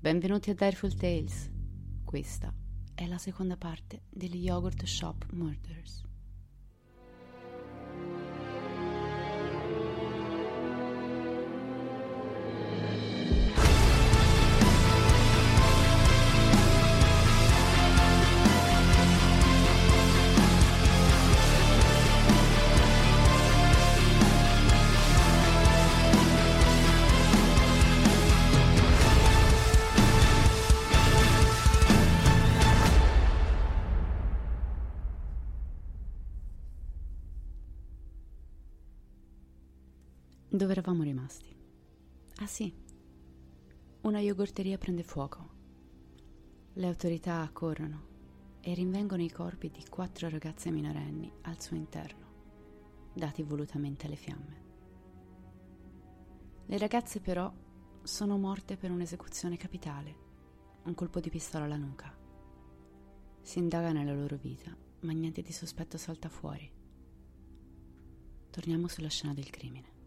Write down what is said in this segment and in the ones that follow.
Benvenuti a Direful Tales. Questa è la seconda parte degli Yogurt Shop Murders. Dove eravamo rimasti? Ah sì, una yogurteria prende fuoco. Le autorità accorrono e rinvengono i corpi di quattro ragazze minorenni al suo interno, dati volutamente alle fiamme. Le ragazze però sono morte per un'esecuzione capitale, un colpo di pistola alla nuca. Si indaga nella loro vita, ma niente di sospetto salta fuori. Torniamo sulla scena del crimine.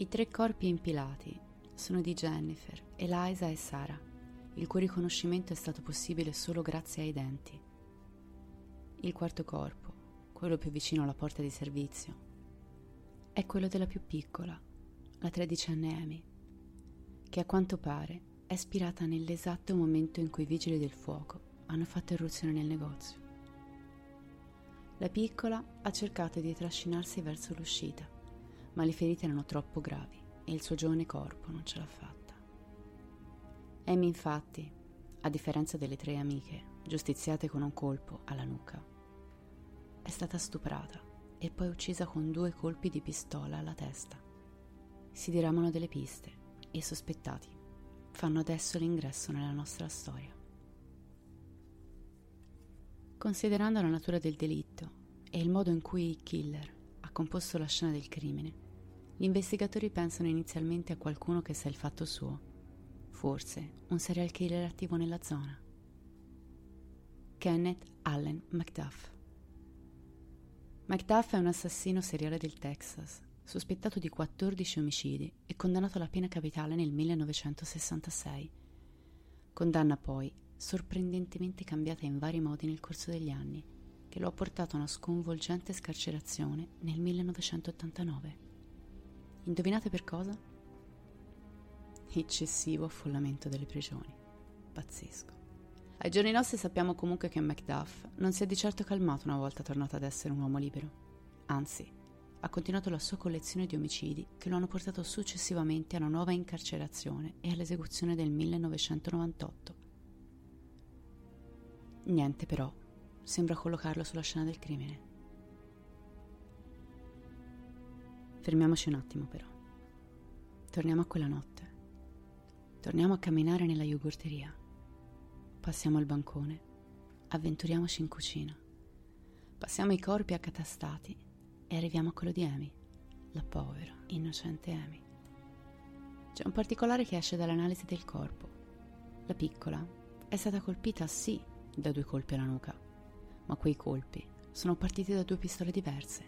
I tre corpi impilati sono di Jennifer, Eliza e Sara, il cui riconoscimento è stato possibile solo grazie ai denti. Il quarto corpo, quello più vicino alla porta di servizio, è quello della più piccola, la tredicenne Amy, che a quanto pare è spirata nell'esatto momento in cui i vigili del fuoco hanno fatto irruzione nel negozio. La piccola ha cercato di trascinarsi verso l'uscita ma le ferite erano troppo gravi e il suo giovane corpo non ce l'ha fatta. Amy infatti, a differenza delle tre amiche, giustiziate con un colpo alla nuca, è stata stuprata e poi uccisa con due colpi di pistola alla testa. Si diramano delle piste e i sospettati fanno adesso l'ingresso nella nostra storia. Considerando la natura del delitto e il modo in cui il killer ha composto la scena del crimine, gli investigatori pensano inizialmente a qualcuno che sa il fatto suo, forse un serial killer attivo nella zona. Kenneth Allen McDuff. McDuff è un assassino seriale del Texas, sospettato di 14 omicidi e condannato alla pena capitale nel 1966. Condanna poi sorprendentemente cambiata in vari modi nel corso degli anni, che lo ha portato a una sconvolgente scarcerazione nel 1989. Indovinate per cosa? Eccessivo affollamento delle prigioni. Pazzesco. Ai giorni nostri sappiamo comunque che Macduff non si è di certo calmato una volta tornato ad essere un uomo libero. Anzi, ha continuato la sua collezione di omicidi che lo hanno portato successivamente a una nuova incarcerazione e all'esecuzione del 1998. Niente però sembra collocarlo sulla scena del crimine. Fermiamoci un attimo però. Torniamo a quella notte. Torniamo a camminare nella yogurteria. Passiamo al bancone. Avventuriamoci in cucina. Passiamo i corpi accatastati e arriviamo a quello di Amy, la povera, innocente Amy. C'è un particolare che esce dall'analisi del corpo. La piccola è stata colpita sì da due colpi alla nuca, ma quei colpi sono partiti da due pistole diverse.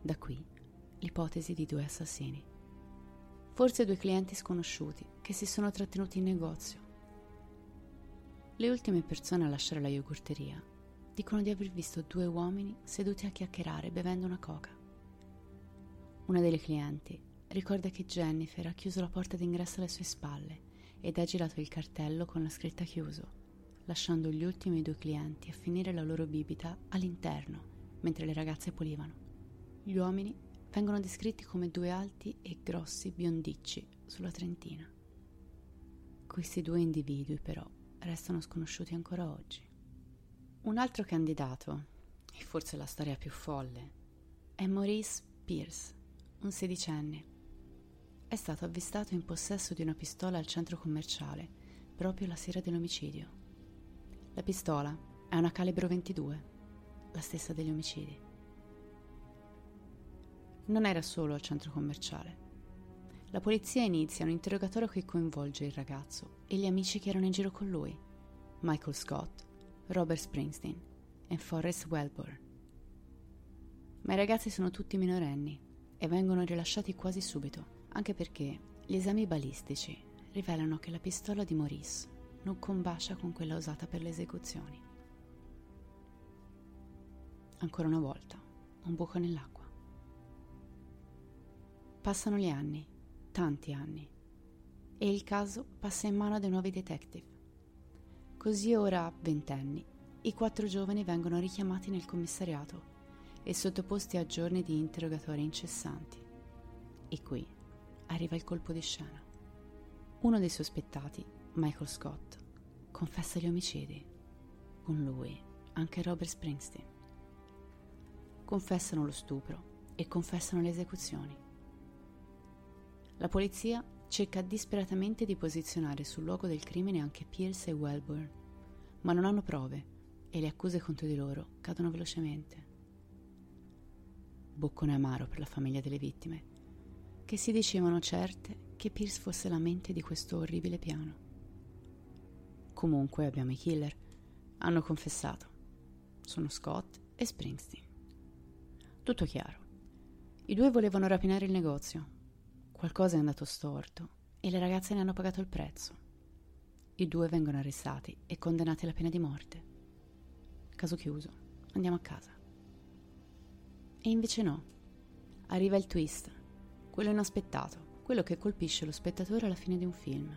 Da qui l'ipotesi di due assassini. Forse due clienti sconosciuti che si sono trattenuti in negozio. Le ultime persone a lasciare la yogurteria dicono di aver visto due uomini seduti a chiacchierare bevendo una coca. Una delle clienti ricorda che Jennifer ha chiuso la porta d'ingresso alle sue spalle ed ha girato il cartello con la scritta chiuso, lasciando gli ultimi due clienti a finire la loro bibita all'interno, mentre le ragazze pulivano. Gli uomini vengono descritti come due alti e grossi biondicci sulla trentina. Questi due individui, però, restano sconosciuti ancora oggi. Un altro candidato, e forse la storia più folle, è Maurice Pierce, un sedicenne. È stato avvistato in possesso di una pistola al centro commerciale proprio la sera dell'omicidio. La pistola è una calibro 22, la stessa degli omicidi. Non era solo al centro commerciale. La polizia inizia un interrogatorio che coinvolge il ragazzo e gli amici che erano in giro con lui, Michael Scott, Robert Springsteen e Forrest Wellborn. Ma i ragazzi sono tutti minorenni e vengono rilasciati quasi subito, anche perché gli esami balistici rivelano che la pistola di Maurice non combacia con quella usata per le esecuzioni. Ancora una volta, un buco nell'acqua. Passano gli anni, tanti anni, e il caso passa in mano dei nuovi detective. Così ora, ventenni, i quattro giovani vengono richiamati nel commissariato e sottoposti a giorni di interrogatori incessanti. E qui arriva il colpo di scena. Uno dei sospettati, Michael Scott, confessa gli omicidi. Con lui anche Robert Springsteen. Confessano lo stupro e confessano le esecuzioni. La polizia cerca disperatamente di posizionare sul luogo del crimine anche Pierce e Wellborn, ma non hanno prove e le accuse contro di loro cadono velocemente boccone amaro per la famiglia delle vittime, che si dicevano certe che Pierce fosse la mente di questo orribile piano. Comunque abbiamo i killer. Hanno confessato. Sono Scott e Springsteen. Tutto chiaro. I due volevano rapinare il negozio. Qualcosa è andato storto e le ragazze ne hanno pagato il prezzo. I due vengono arrestati e condannati alla pena di morte. Caso chiuso. Andiamo a casa. E invece no. Arriva il twist, quello inaspettato, quello che colpisce lo spettatore alla fine di un film.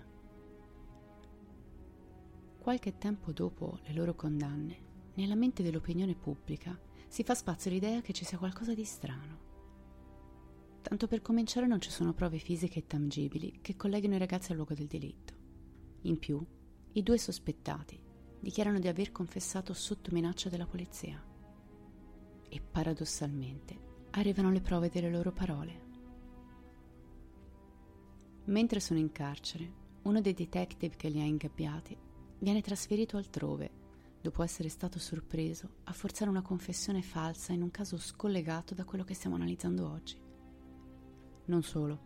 Qualche tempo dopo le loro condanne, nella mente dell'opinione pubblica si fa spazio l'idea che ci sia qualcosa di strano. Tanto per cominciare non ci sono prove fisiche e tangibili che colleghino i ragazzi al luogo del delitto. In più, i due sospettati dichiarano di aver confessato sotto minaccia della polizia e paradossalmente arrivano le prove delle loro parole. Mentre sono in carcere, uno dei detective che li ha ingabbiati viene trasferito altrove dopo essere stato sorpreso a forzare una confessione falsa in un caso scollegato da quello che stiamo analizzando oggi. Non solo,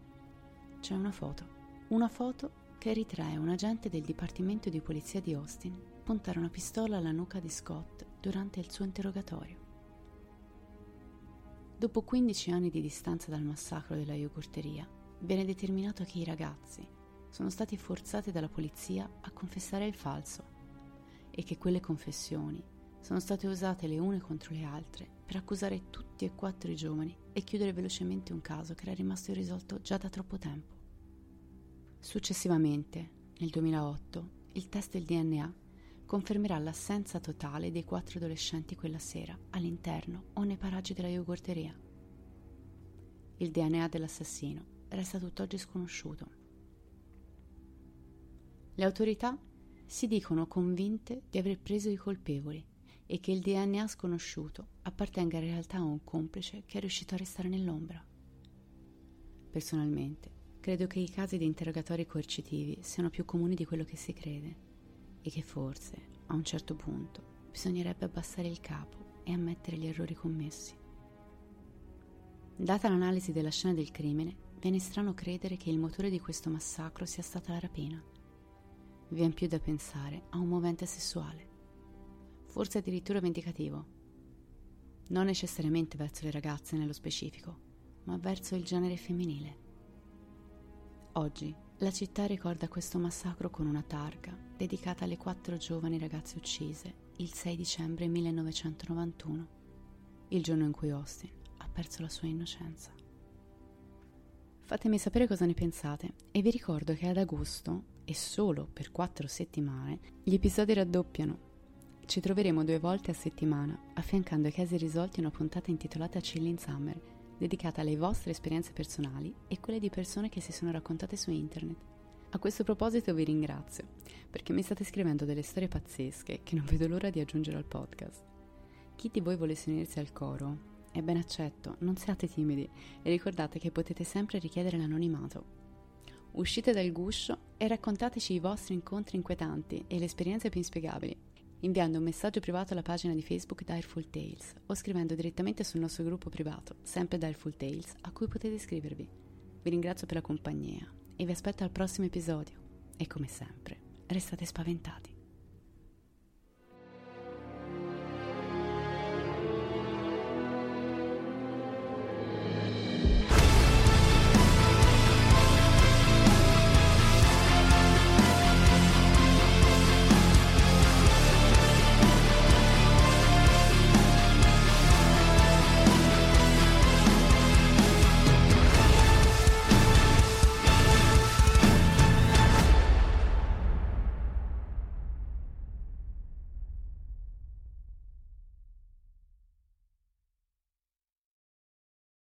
c'è una foto. Una foto che ritrae un agente del Dipartimento di Polizia di Austin puntare una pistola alla nuca di Scott durante il suo interrogatorio. Dopo 15 anni di distanza dal massacro della yogurteria, viene determinato che i ragazzi sono stati forzati dalla polizia a confessare il falso e che quelle confessioni sono state usate le une contro le altre per accusare tutti e quattro i giovani e chiudere velocemente un caso che era rimasto irrisolto già da troppo tempo. Successivamente, nel 2008, il test del DNA confermerà l'assenza totale dei quattro adolescenti quella sera all'interno o nei paraggi della yogurteria. Il DNA dell'assassino resta tutt'oggi sconosciuto. Le autorità si dicono convinte di aver preso i colpevoli e che il DNA sconosciuto appartenga in realtà a un complice che è riuscito a restare nell'ombra. Personalmente, credo che i casi di interrogatori coercitivi siano più comuni di quello che si crede e che forse, a un certo punto, bisognerebbe abbassare il capo e ammettere gli errori commessi. Data l'analisi della scena del crimine, viene strano credere che il motore di questo massacro sia stata la rapina. Vien più da pensare a un movente sessuale, forse addirittura vendicativo. Non necessariamente verso le ragazze nello specifico, ma verso il genere femminile. Oggi la città ricorda questo massacro con una targa dedicata alle quattro giovani ragazze uccise il 6 dicembre 1991, il giorno in cui Austin ha perso la sua innocenza. Fatemi sapere cosa ne pensate e vi ricordo che ad agosto e solo per 4 settimane, gli episodi raddoppiano. Ci troveremo due volte a settimana, affiancando ai casi risolti una puntata intitolata Chilling Summer, dedicata alle vostre esperienze personali e quelle di persone che si sono raccontate su internet. A questo proposito vi ringrazio, perché mi state scrivendo delle storie pazzesche che non vedo l'ora di aggiungere al podcast. Chi di voi volesse unirsi al coro è ben accetto, non siate timidi e ricordate che potete sempre richiedere l'anonimato. Uscite dal guscio e raccontateci i vostri incontri inquietanti e le esperienze più inspiegabili, inviando un messaggio privato alla pagina di Facebook Direful Tales o scrivendo direttamente sul nostro gruppo privato, sempre Direful Tales, a cui potete iscrivervi. Vi ringrazio per la compagnia e vi aspetto al prossimo episodio. E come sempre, restate spaventati.